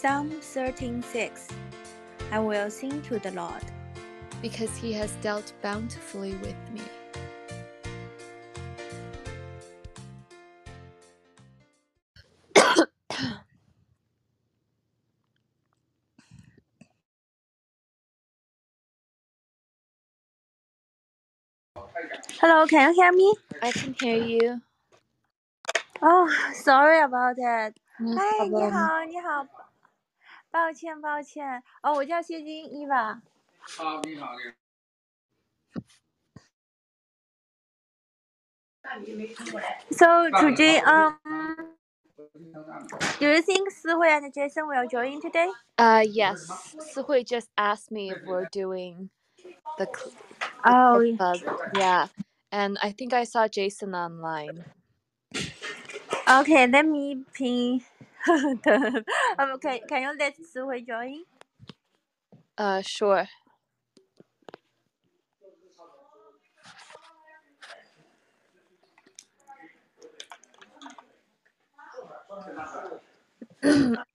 Psalm 13:6 I will sing to the Lord. because he has dealt bountifully with me. Hello, can you hear me? I can hear you. Oh, sorry about that. No 嗨，你 problem. 好，你好， 抱歉，抱歉。哦，我叫谢金伊娃。好，你好，你好。 So today, um, do you think Sihui and Jason will join today? Uh, yes. Sihui just asked me if we're doing the, cl- the Oh, club. Yeah. And I think I saw Jason online. okay. Let me pin. the, um, can can you let Sihui join? Uh, sure.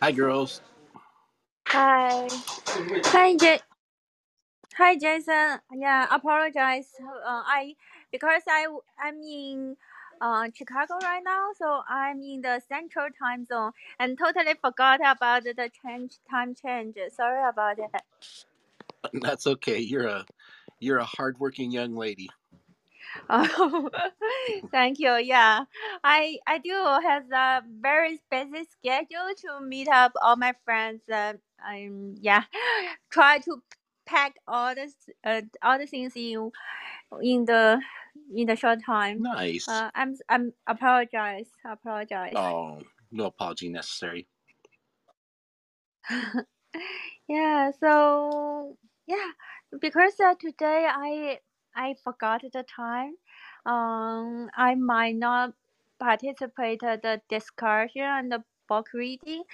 Hi, girls. Hi. Hi, J. Hi, Jason. Yeah, apologize. Uh, I because I I'm in uh Chicago right now, so I'm in the Central Time Zone and totally forgot about the change time change. Sorry about that. That's okay. You're a you're a hardworking young lady. Oh, thank you. Yeah, I I do have a very busy schedule to meet up all my friends. Uh, I'm yeah, try to pack all the uh all the things in in the in the short time. Nice. Uh, I'm I'm apologize. Apologize. Oh, no apology necessary. yeah. So yeah, because uh, today I I forgot the time. Um, I might not participate at the discussion and the book reading.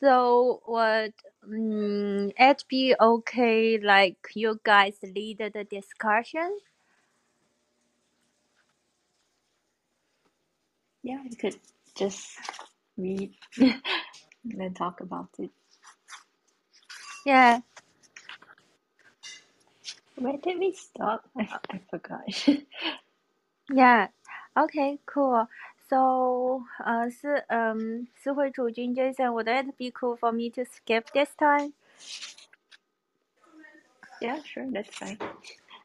So would um, it be okay? Like you guys lead the discussion? Yeah, we could just read and then talk about it. Yeah. Where did we stop? I, I forgot. Yeah. Okay. Cool. So, uh, 是 um 是会主君 Jason, would it be cool for me to skip this time? yeah, sure, that's fine.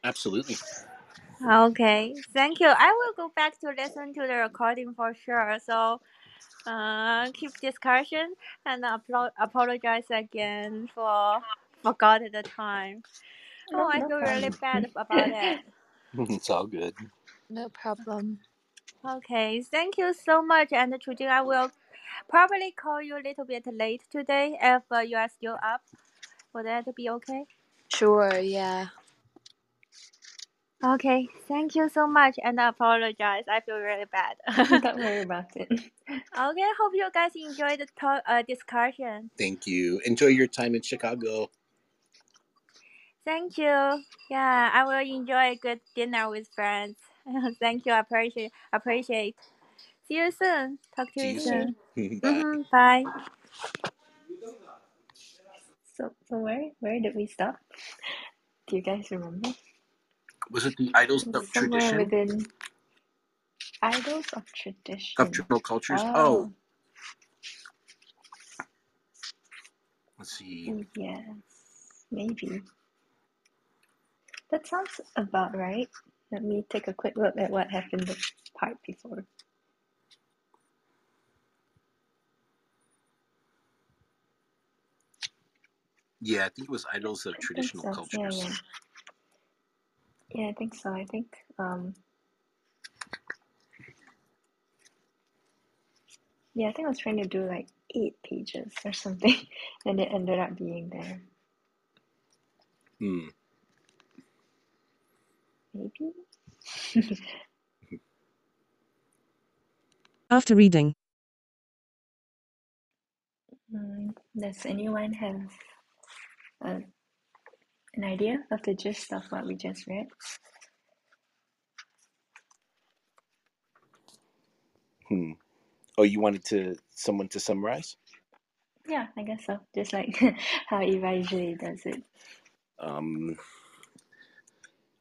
Absolutely. Okay. Thank you. I will go back to listen to the recording for sure. So, uh, keep discussion and apolo- apologize again for forgot the time. No, Oh, I no feel really bad about it. it's all good. No problem. Okay, thank you so much. And Chujing, I will probably call you a little bit late today if uh, you are still up. Would that be okay? Sure, yeah. Okay, thank you so much. And I apologize. I feel really bad. Don't worry about it. okay, hope you guys enjoyed the talk, uh, discussion. Thank you. Enjoy your time in Chicago. Thank you. Yeah, I will enjoy a good dinner with friends. thank you. I appreciate. Appreciate. See you soon. Talk to See you you soon. soon. Bye. hmm Bye. So, so where where did we stop? Do you guys remember? Was it the idols of was somewhere tradition within idols of tradition. of traditional cultures? Oh, Oh, let's see. yes, maybe. That sounds about right. Let me take a quick look at what happened the part before. Yeah, I think it was idols of I traditional so. Yeah, cultures. yeah. Yeah, I think so. I think um yeah, I think I was trying to do like eight pages or something and it ended up being there. Hmm. Maybe. After reading. Mm, does anyone have a, an idea of the gist of what we just read? Hmm. Oh, you wanted to someone to summarize? Yeah, I guess so. Just like how Eva usually does it. Um,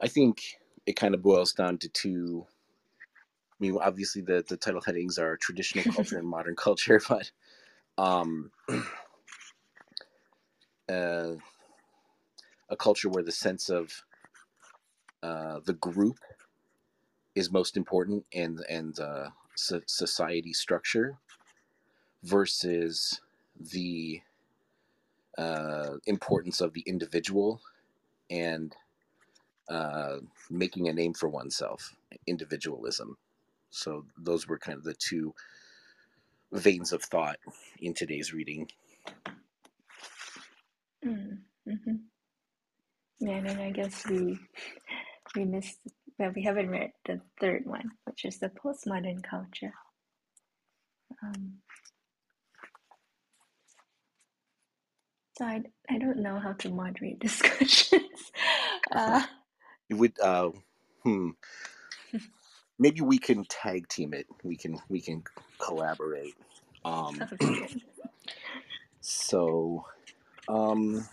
I think it kind of boils down to two. I mean, obviously the the title headings are traditional culture and modern culture, but um, uh, a culture where the sense of uh, the group is most important and and uh, so- society structure versus the uh, importance of the individual and uh, making a name for oneself, individualism. So those were kind of the two veins of thought in today's reading. Mm, hmm Yeah, and then I guess we we missed well, we haven't read the third one, which is the postmodern culture. Um, so I, I don't know how to moderate discussions. uh, would, uh, hmm, maybe we can tag team it. We can we can collaborate. Um, so, um,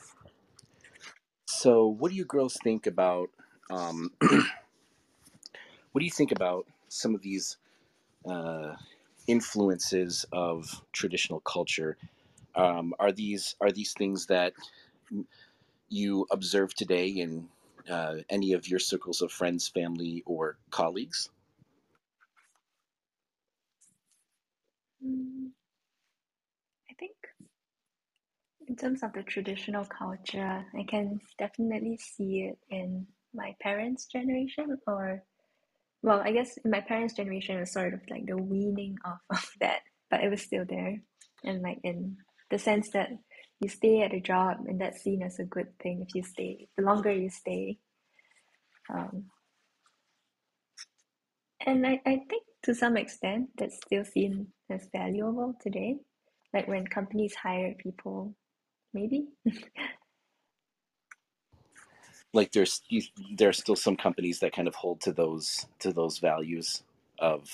so what do you girls think about? Um, what do you think about some of these uh, influences of traditional culture? Um, are these are these things that you observe today in uh, any of your circles of friends, family, or colleagues? Mm, I think in terms of the traditional culture, I can definitely see it in my parents' generation, or well, I guess in my parents' generation, was sort of like the weaning off of that, but it was still there, and like in the sense that you stay at a job, and that's seen as a good thing if you stay. The longer you stay, um, and I, I think to some extent that's still seen as valuable today. Like when companies hire people, maybe. Like there's there are still some companies that kind of hold to those to those values of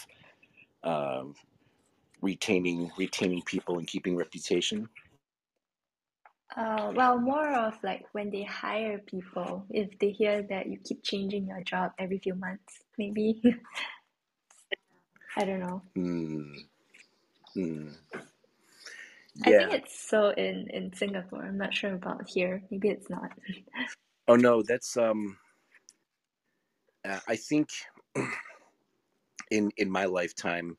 um, retaining retaining people and keeping reputation. Uh, well, more of like when they hire people, if they hear that you keep changing your job every few months, maybe. I don't know. Hmm. Hmm. I think it's so in in Singapore. I'm not sure about here. Maybe it's not. Oh no, that's um. Uh, I think in in my lifetime,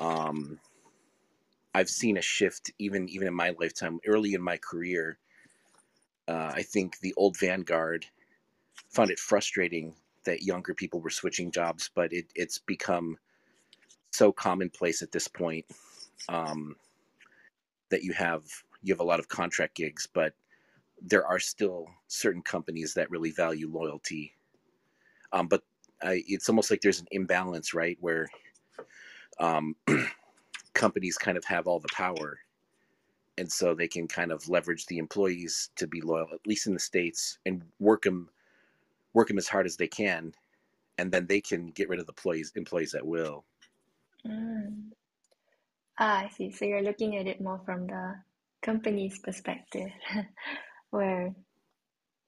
um, I've seen a shift even even in my lifetime. Early in my career, uh, I think the old vanguard found it frustrating that younger people were switching jobs, but it, it's become so commonplace at this point um, that you have you have a lot of contract gigs, but there are still certain companies that really value loyalty. Um, but I, it's almost like there's an imbalance, right, where um, companies kind of have all the power, and so they can kind of leverage the employees to be loyal, at least in the states, and work them work them as hard as they can, and then they can get rid of the employees employees at will. Mm. Ah, I see. So you're looking at it more from the company's perspective, where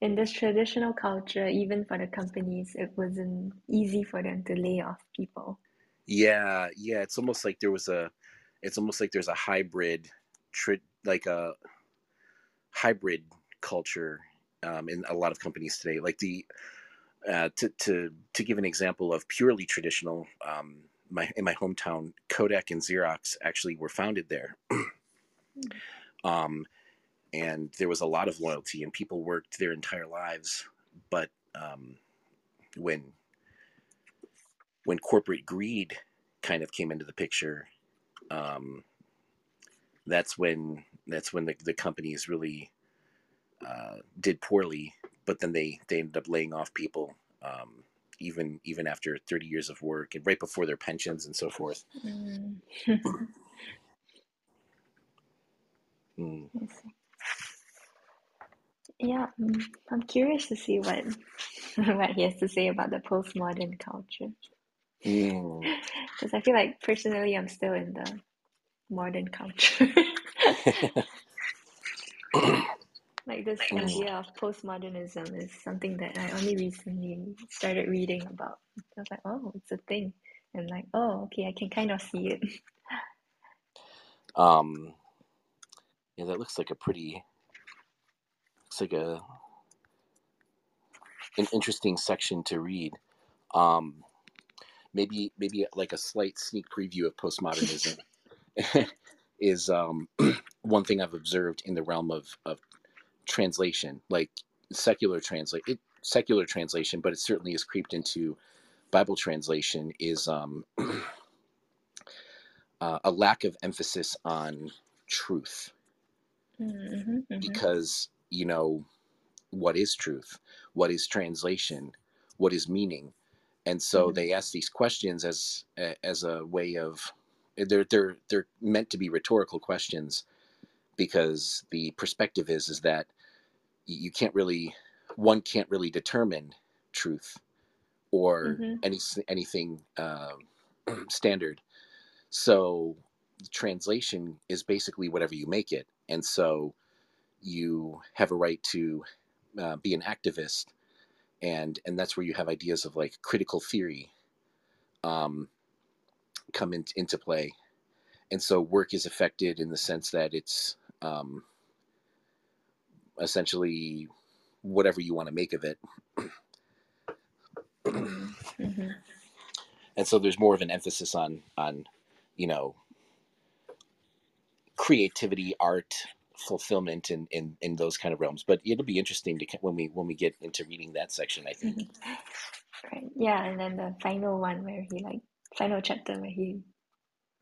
in this traditional culture, even for the companies, it wasn't easy for them to lay off people. Yeah, yeah, it's almost like there was a, it's almost like there's a hybrid, tri- like a hybrid culture um, in a lot of companies today. Like the, uh, to to to give an example of purely traditional, um, my in my hometown, Kodak and Xerox actually were founded there, um, and there was a lot of loyalty, and people worked their entire lives. But um, when when corporate greed kind of came into the picture, um, that's when that's when the, the companies really uh, did poorly. But then they they ended up laying off people um, even even after 30 years of work and right before their pensions and so forth. Mm. Mm. Yeah, I'm curious to see what what he has to say about the postmodern culture. Mm. Because I feel like personally, I'm still in the modern culture. Like this Mm. idea of postmodernism is something that I only recently started reading about. I was like, oh, it's a thing. And like, oh, okay, I can kind of see it. um, yeah, that looks like a pretty, looks like a an interesting section to read. Um, maybe maybe like a slight sneak preview of postmodernism is um, one thing I've observed in the realm of, of translation, like secular translate it secular translation, but it certainly has creeped into Bible translation. Is um, uh, a lack of emphasis on truth Mm-hmm, mm-hmm. because you know what is truth, what is translation, what is meaning, and so Mhm. they ask these questions as as a way of they're they're they're meant to be rhetorical questions because the perspective is is that you can't really one can't really determine truth or Mhm. any anything um, standard so translation is basically whatever you make it and so you have a right to uh, be an activist and and that's where you have ideas of like critical theory um, come in, into play and so work is affected in the sense that it's um, essentially whatever you want to make of it Mm, mhm. and so there's more of an emphasis on on you know creativity art fulfillment in in, in those kind of realms but it'll be interesting to when we when we get into reading that section i think Right. Yeah, and then the final one where he like final chapter where he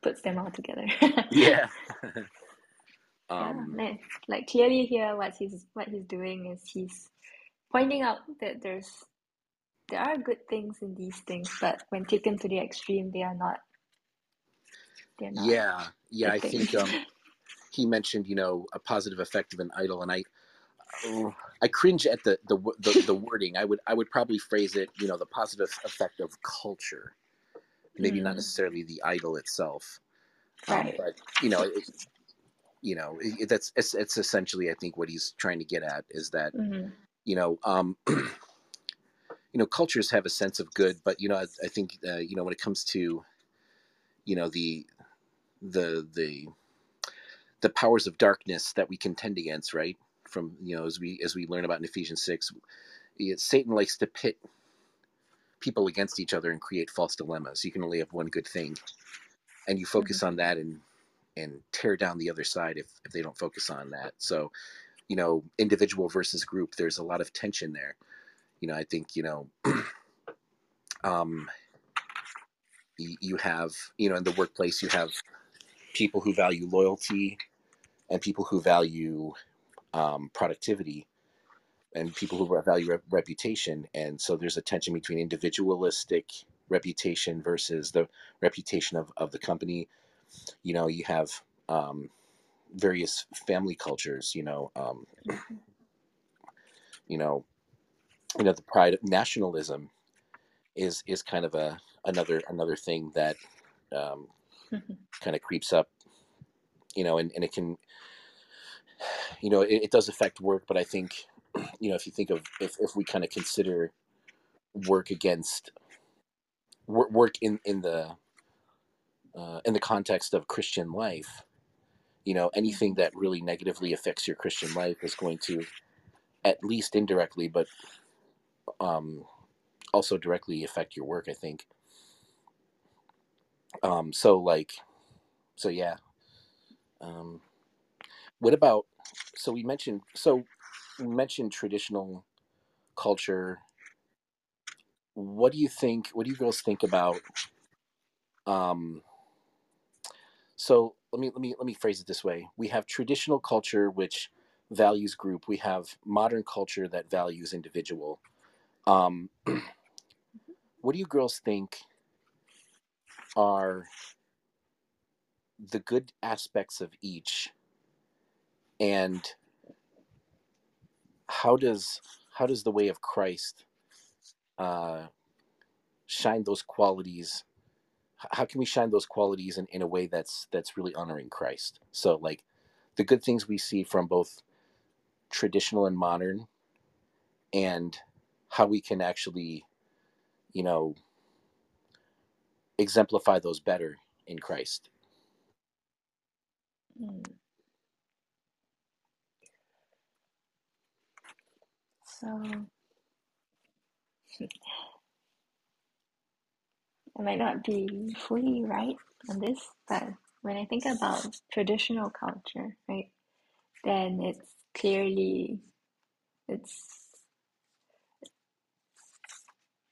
puts them all together. yeah Yeah, um nice. Like clearly here what he's what he's doing is he's pointing out that there's there are good things in these things, but when taken to the extreme they are not they're not yeah yeah I thing. think um he mentioned you know a positive effect of an idol and i oh, i cringe at the, the the the wording. I would i would probably phrase it you know the positive effect of culture. Maybe not Mm, necessarily the idol itself um, but you know it, you know it, that's it's, it's essentially i think what he's trying to get at is that Mhm. you know um you know cultures have a sense of good but you know i, I think uh, you know when it comes to you know the the the the powers of darkness that we contend against right? From you know as we as we learn about in ephesians 6 it, satan likes to pit people against each other and create false dilemmas. You can only have one good thing. And you focus on that and and tear down the other side if, if they don't focus on that. So you know individual versus group there's a lot of tension there. You know i think you know um you have you know in the workplace you have people who value loyalty and people who value um, productivity and people who value rep- reputation. And so there's a tension between individualistic reputation versus the reputation of, of the company. You know you have um, various family cultures you know um, you know you know the pride of nationalism is is kind of a another another thing that um, kind of creeps up you know and, and it can you know it, it does affect work but i think you know if you think of if, if we kind of consider work against work, in in the uh, in the context of christian life you know anything that really negatively affects your christian life is going to at least indirectly but um also directly affect your work i think. Um so like so yeah um what about so we mentioned so we mentioned traditional culture. What do you think what do you girls think about um so let me let me let me phrase it this way. We have traditional culture which values group. We have modern culture that values individual. Um what do you girls think are the good aspects of each. And how does how does the way of christ uh, shine those qualities? How can we shine those qualities in, in a way that's that's really honoring christ? So like the good things we see from both traditional and modern and how we can actually you know exemplify those better in christ So I might not be fully right on this, but when I think about traditional culture, right, then it's clearly it's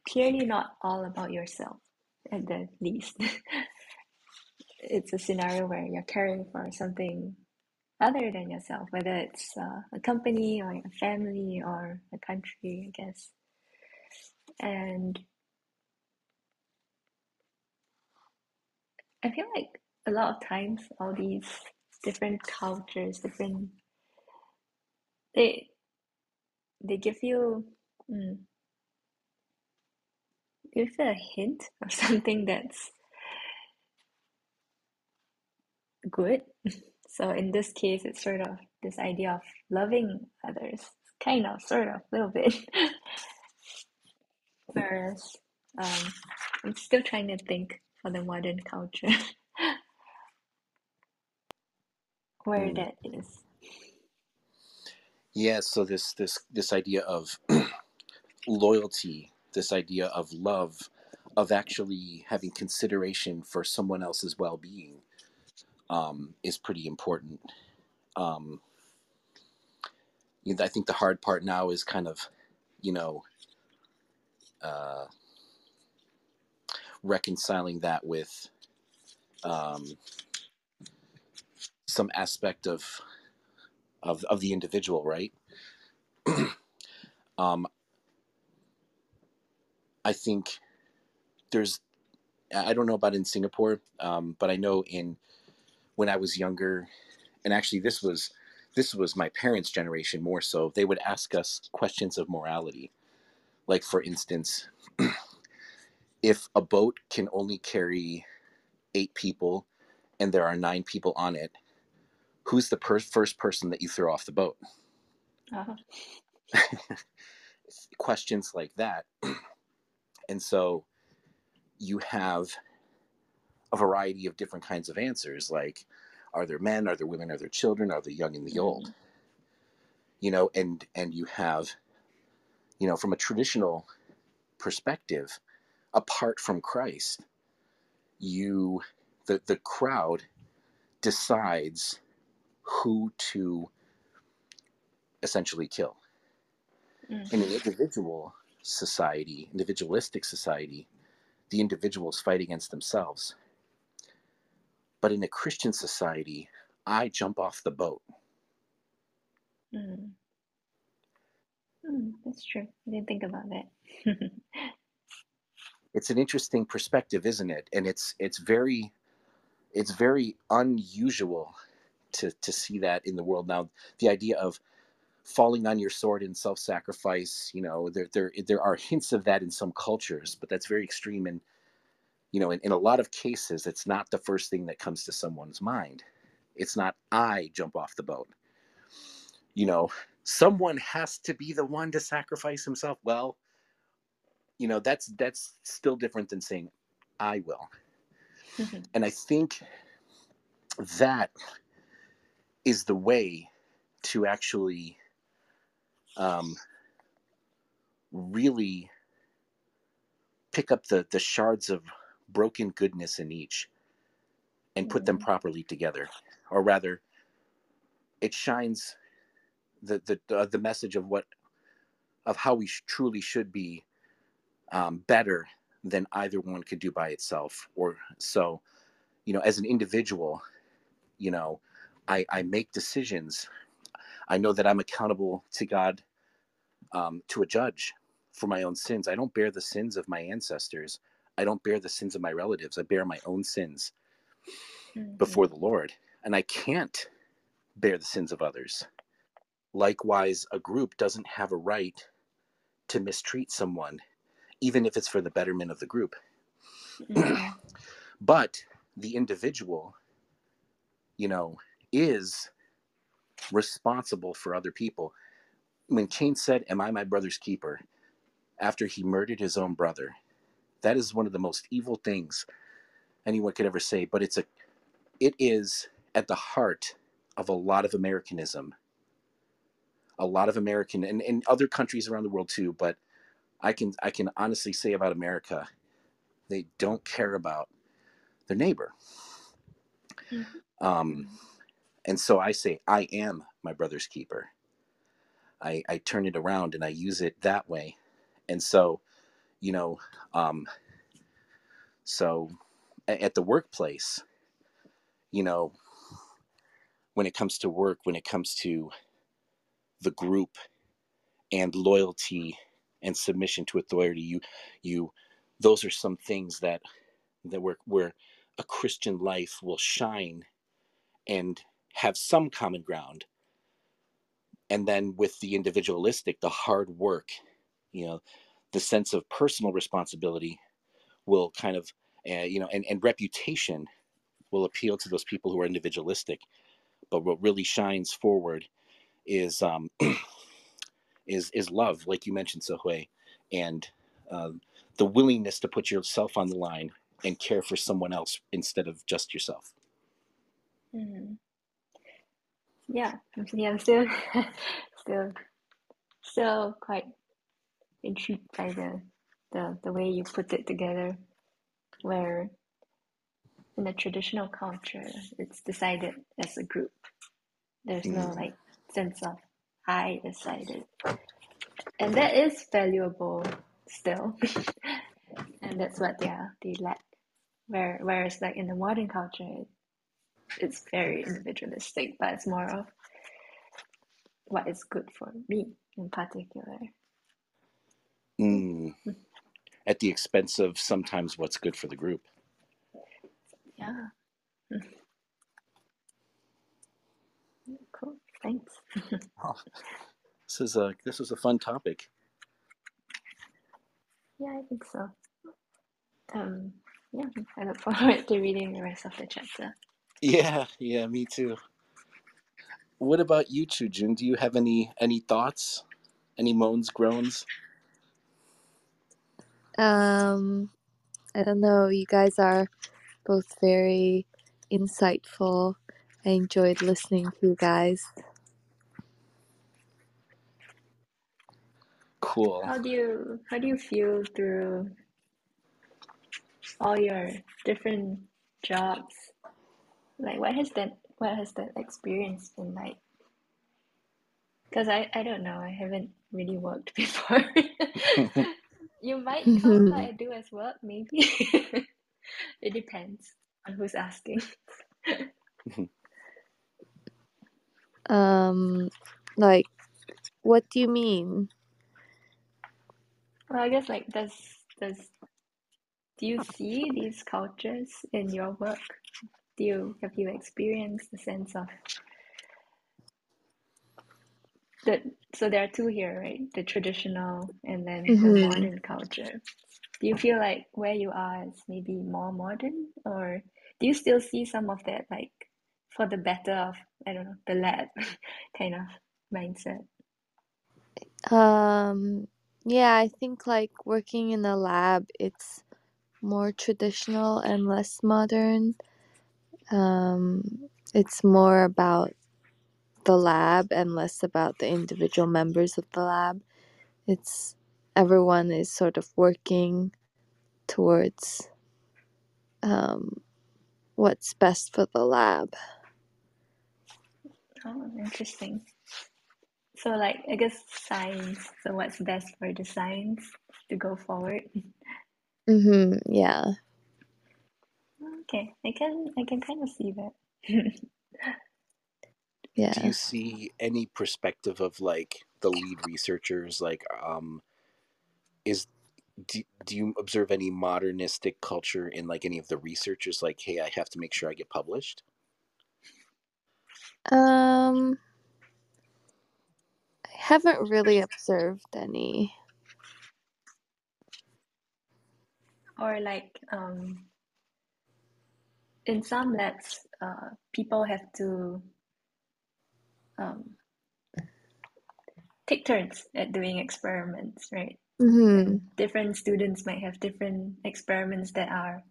clearly not all about yourself at the least. it's a scenario where you're caring for something other than yourself, whether it's uh, a company or a family or a country, I guess. And I feel like a lot of times all these different cultures, different they they give you mm, give you a hint of something that's good. So in this case, it's sort of this idea of loving others, kind of, sort of, a little bit. Whereas um, I'm still trying to think for the modern culture where Mm. that is. yeah so this this this idea of loyalty this idea of love of actually having consideration for someone else's well-being um, is pretty important. Um, i think the hard part now is kind of you know uh, reconciling that with um, some aspect of of of the individual right? Um, i think there's i don't know about in singapore um, but i know in when i was younger and actually this was this was my parents generation more so they would ask us questions of morality. Like for instance if a boat can only carry eight people and there are nine people on it who's the per- first person that you throw off the boat? Uh-huh. questions like that. And so you have a variety of different kinds of answers like are there men are there women are there children are there young and the old Mm. you know and and you have you know from a traditional perspective apart from christ you the the crowd decides who to essentially kill Mm. in an individual society individualistic society the individuals fight against themselves but in a christian society i jump off the boat Mm. Mm, that's true. I didn't think about that. it's an interesting perspective isn't it and it's it's very it's very unusual to to see that in the world now the idea of falling on your sword in self-sacrifice you know there there there are hints of that in some cultures but that's very extreme and you know in, in a lot of cases it's not the first thing that comes to someone's mind. It's not i jump off the boat. You know someone has to be the one to sacrifice himself. Well you know that's that's still different than saying i will. And i think that is the way to actually um, really pick up the the shards of broken goodness in each and put them Mm. properly together or rather it shines the the uh, the message of what of how we sh- truly should be um, better than either one could do by itself or so you know as an individual you know i i make decisions i know that i'm accountable to god um, to a judge for my own sins. I don't bear the sins of my ancestors. I don't bear the sins of my relatives. I bear my own sins Mhm. before the Lord. And I can't bear the sins of others. Likewise, a group doesn't have a right to mistreat someone, even if it's for the betterment of the group. Mhm. But the individual, you know, is responsible for other people. When Cain said, Am I my brother's keeper? after he murdered his own brother, that is one of the most evil things anyone could ever say. But it's a it is at the heart of a lot of Americanism. A lot of American and, and other countries around the world too, but I can I can honestly say about America, they don't care about their neighbor. Mhm. Um, and so I say, I am my brother's keeper. I, I turn it around and I use it that way. And so, you know, um, so at the workplace, you know, when it comes to work, when it comes to the group and loyalty and submission to authority, you, you, those are some things that, that where, where a Christian life will shine and have some common ground. And then with the individualistic the hard work you know the sense of personal responsibility will kind of uh, you know and, and reputation will appeal to those people who are individualistic. But what really shines forward is um is is love like you mentioned Sohui, and um, the willingness to put yourself on the line and care for someone else instead of just yourself. Mhm. Yeah, yeah, still, still, still quite intrigued by the, the the way you put it together, where in the traditional culture, it's decided as a group. There's no Mm. like sense of I decided, and that is valuable still, and that's what they are they lack. Where whereas like in the modern culture, it, it's very individualistic, but it's more of what is good for me in particular. At the expense of sometimes what's good for the group Yeah. Cool. Thanks. this is a this is a fun topic Yeah, I think so. Um, yeah, I look forward to reading the rest of the chapter. Yeah, yeah, me too. What about you, Chujun? Do you have any any thoughts? Any moans, groans? Um, I don't know. You guys are both very insightful. I enjoyed listening to you guys. Cool. How do you how do you feel through all your different jobs? Like, what has that what has that experience been like? Because I I don't know. I haven't really worked before. You might count what I do as well, maybe. It depends on who's asking. Um, like, what do you mean? Well, I guess like does does do you see these cultures in your work? Do you have you experienced the sense of the so there are two here, right? The traditional and then the Mhm. modern culture. Do you feel like where you are is maybe more modern, or do you still see some of that like for the better of I don't know the lab kind of mindset? Um, yeah, I think like working in a lab, it's more traditional and less modern. Um, it's more about the lab and less about the individual members of the lab. It's everyone is sort of working towards um, what's best for the lab. Oh, interesting. So like I guess science. So what's best for the science to go forward? Mm-hmm, yeah. Okay, I can I can kind of see that. Yeah. Do you see any perspective of like the lead researchers, like um, is do, do you observe any modernistic culture in like any of the researchers like hey i have to make sure i get published Um, I haven't really observed any. Or like um, in some labs, uh, people have to um, take turns at doing experiments, right? hmm different students might have different experiments that are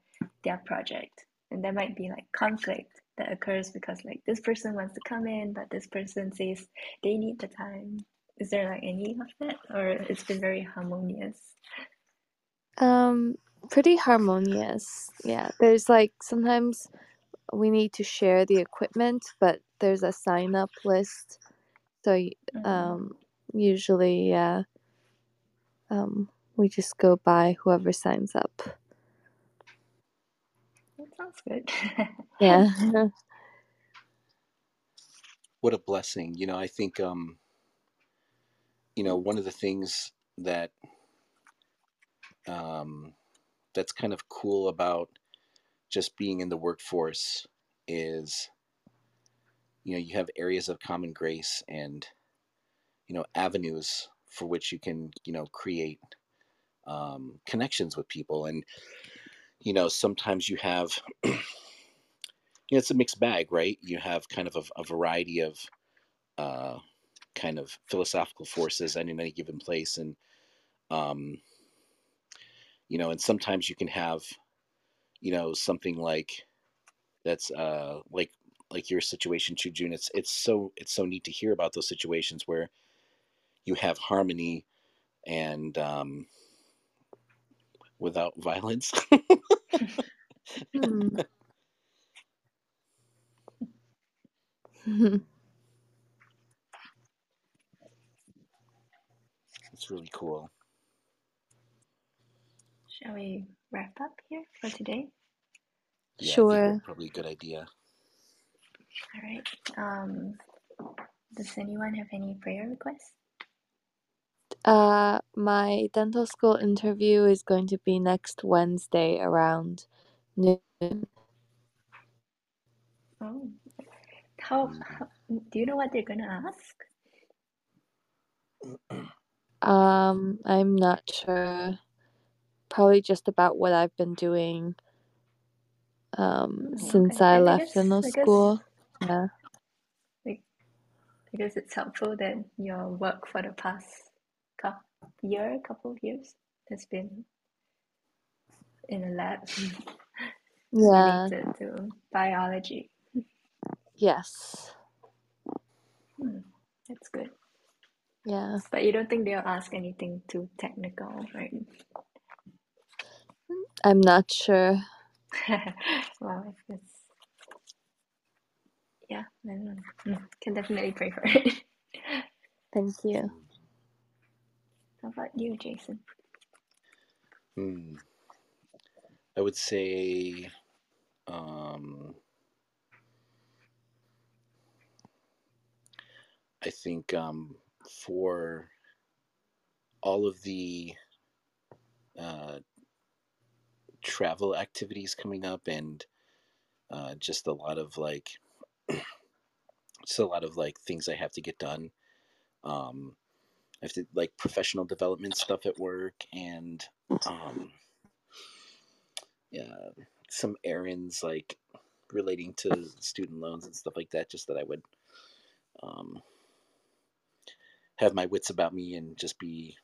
their project. And there might be like conflict that occurs because like this person wants to come in, but this person says they need the time. Is there like any of that? Or it's been very harmonious? Um, pretty harmonious. Yeah, there's like sometimes we need to share the equipment, but there's a sign up list. So Mm, um, usually, yeah, um, we just go by whoever signs up. that sounds good. Yeah. what a blessing you know i think um you know one of the things that um that's kind of cool about just being in the workforce is you know you have areas of common grace and you know avenues for which you can you know create um, connections with people. And you know sometimes you have you know it's a mixed bag right? You have kind of a, a variety of uh, kind of philosophical forces and in any given place. And um, you know and sometimes you can have you know something like that's uh like like your situation too june. It's it's so it's so neat to hear about those situations where you have harmony and um without violence. Hmm. it's really cool. Shall we wrap up here for today? yeah Sure. probably a good idea All right. Um, does anyone have any prayer requests? Uh, my dental school interview is going to be next Wednesday around noon. Oh, how, Mm. how do you know what they're gonna ask? Um, I'm not sure. Probably just about what I've been doing um Oh, since. I I, left guess dental I guess school. Yeah. like I guess it's helpful that your work for the past couple year, couple of years has been in a lab Yeah. related to biology. Yes. Hmm, that's good. Yeah. But you don't think they'll ask anything too technical, right? I'm not sure. well, I guess yeah, I don't know. Hmm, Can definitely pray for it. Thank you. How about you, Jason? Hmm. i would say um i think um for all of the uh travel activities coming up and uh, just a lot of like just a lot of like things I have to get done. Um, I have to like professional development stuff at work and um, yeah, some errands like relating to student loans and stuff like that. Just that I would um, have my wits about me and just be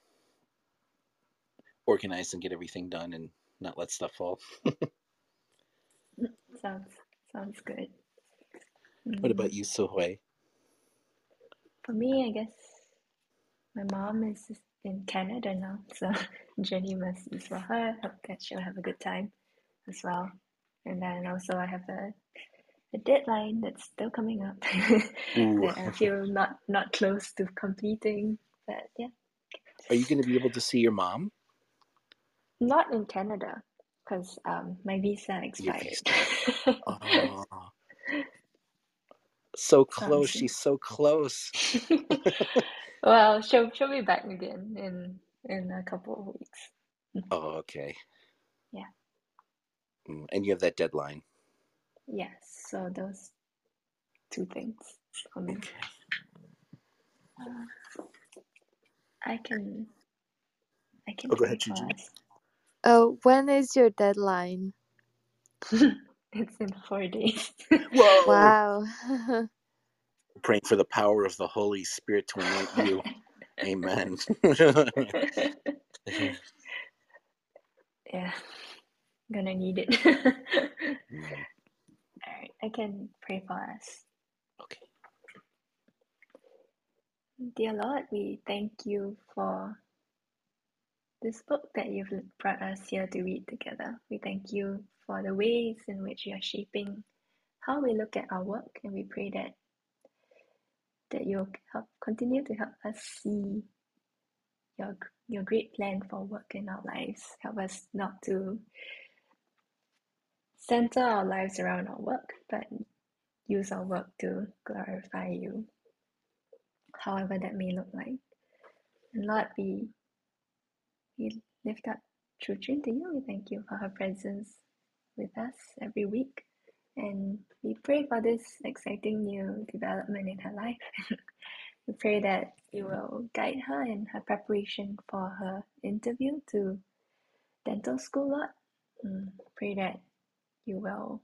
organized and get everything done and not let stuff fall. Sounds sounds good. What Mm, about you, Sohui? for me, I guess my mom is in Canada now, so journey be for her. Hope that she'll have a good time as well. And then also I have a, a deadline that's still coming up that I feel not not close to completing. But yeah, are you going to be able to see your mom? Not in Canada because um my visa expired. visa. Oh, so So close. She's so close. well, she'll she'll be back again in in a couple of weeks. Oh, okay. Yeah. Mm, And you have that deadline. Yes, so those two things for me. Okay. Uh, I can I can Oh, go ahead, pray Gigi. Us. Oh, when is your deadline? it's in four days. Whoa! Wow. Praying for the power of the Holy Spirit to anoint you. Amen. yeah, gonna need it. Mm, Alright, I can pray for us. okay. Dear Lord, we thank you for this book that you've brought us here to read together. We thank you for the ways in which you are shaping how we look at our work, and we pray that that you'll help continue to help us see your your great plan for work in our lives. Help us not to center our lives around our work, but use our work to glorify you, however that may look like. And Lord, we we lift up Chujin to you. We thank you for her presence with us every week. And we pray for this exciting new development in her life. we pray that you will guide her in her preparation for her interview to dental school, Lord. Mm, pray that you will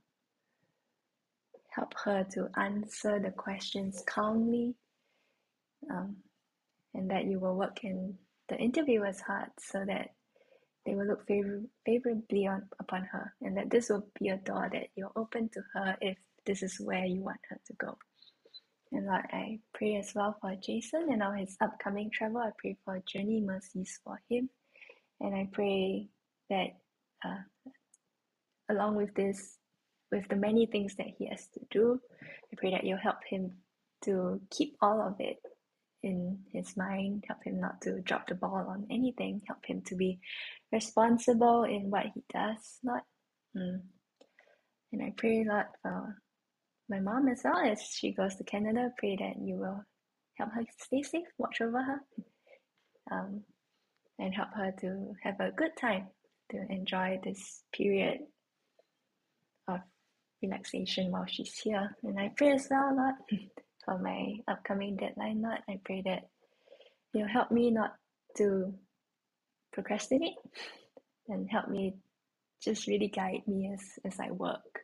help her to answer the questions calmly um, and that you will work in the interviewer's heart so that they will look favor- favorably on, upon her and that this will be a door that you'll open to her if this is where you want her to go. And Lord, I pray as well for Jason and all his upcoming travel. I pray for journey mercies for him. And I pray that uh, along with this, with the many things that he has to do, I pray that you'll help him to keep all of it in his mind, help him not to drop the ball on anything, help him to be responsible in what he does, not. Mm. And I pray, Lord, for my mom as well as she goes to Canada. Pray that you will help her stay safe, watch over her, um, and help her to have a good time to enjoy this period of relaxation while she's here. And I pray as well, Lord, for my upcoming deadline, not I pray that you'll help me not to procrastinate and help me just really guide me as, as I work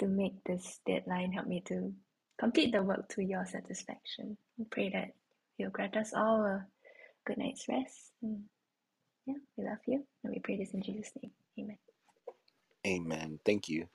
to make this deadline, help me to complete the work to your satisfaction. I pray that you'll grant us all a good night's rest. And yeah, we love you. And we pray this in Jesus' name. Amen. Amen. Thank you.